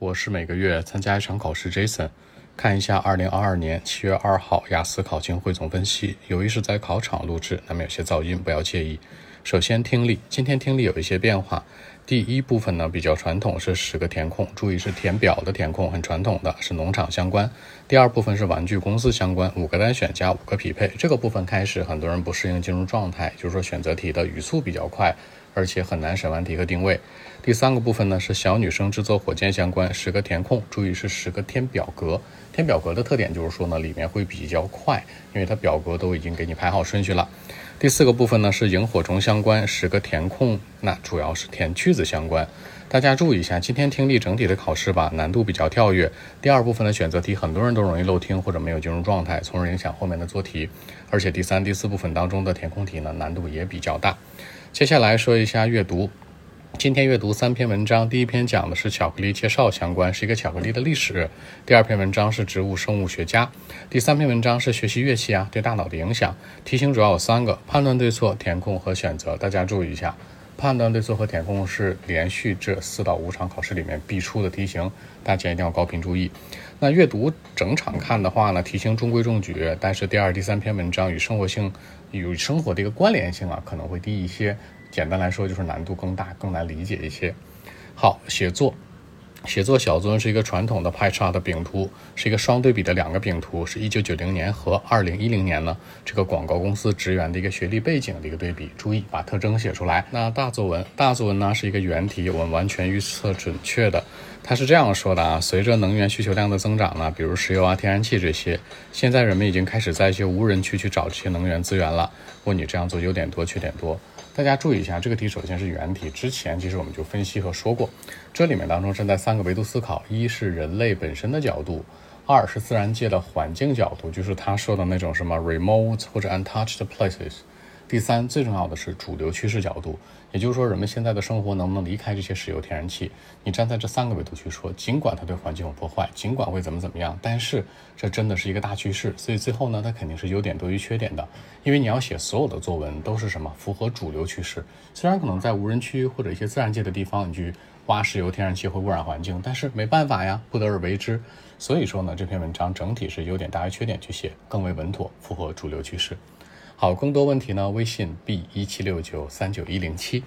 我是每个月参加一场考试，Jason，看一下二零二二年七月二号雅思考情汇总分析。由于是在考场录制，难免有些噪音，不要介意。首先听力，今天听力有一些变化。第一部分呢比较传统，是十个填空，注意是填表的填空，很传统的是农场相关。第二部分是玩具公司相关，五个单选加五个匹配。这个部分开始很多人不适应进入状态，就是说选择题的语速比较快。而且很难审完题和定位。第三个部分呢是小女生制作火箭相关，十个填空，注意是十个填表格。填表格的特点就是说呢，里面会比较快，因为它表格都已经给你排好顺序了。第四个部分呢是萤火虫相关，十个填空，那主要是填句子相关。大家注意一下，今天听力整体的考试吧，难度比较跳跃。第二部分的选择题很多人都容易漏听或者没有进入状态，从而影响后面的做题。而且第三、第四部分当中的填空题呢，难度也比较大。接下来说一下阅读，今天阅读三篇文章。第一篇讲的是巧克力介绍相关，是一个巧克力的历史。第二篇文章是植物生物学家。第三篇文章是学习乐器啊对大脑的影响。题型主要有三个：判断对错、填空和选择。大家注意一下。判断对错和填空是连续这四到五场考试里面必出的题型，大家一定要高频注意。那阅读整场看的话呢，题型中规中矩，但是第二、第三篇文章与生活性、与生活的一个关联性啊，可能会低一些。简单来说，就是难度更大、更难理解一些。好，写作。写作小作文是一个传统的 pie chart 的饼图，是一个双对比的两个饼图，是一九九零年和二零一零年呢这个广告公司职员的一个学历背景的一个对比。注意把特征写出来。那大作文，大作文呢是一个原题，我们完全预测准确的。他是这样说的啊，随着能源需求量的增长呢，比如石油啊、天然气这些，现在人们已经开始在一些无人区去找这些能源资源了。问你这样做优点多，缺点多？大家注意一下，这个题首先是原题，之前其实我们就分析和说过，这里面当中正在三个维度思考：一是人类本身的角度，二是自然界的环境角度，就是他说的那种什么 remote 或者 untouched places。第三，最重要的是主流趋势角度，也就是说，人们现在的生活能不能离开这些石油、天然气？你站在这三个维度去说，尽管它对环境有破坏，尽管会怎么怎么样，但是这真的是一个大趋势。所以最后呢，它肯定是优点多于缺点的，因为你要写所有的作文都是什么符合主流趋势。虽然可能在无人区或者一些自然界的地方，你去挖石油、天然气会污染环境，但是没办法呀，不得而为之。所以说呢，这篇文章整体是优点大于缺点去写，更为稳妥，符合主流趋势。好，更多问题呢？微信 b 一七六九三九一零七。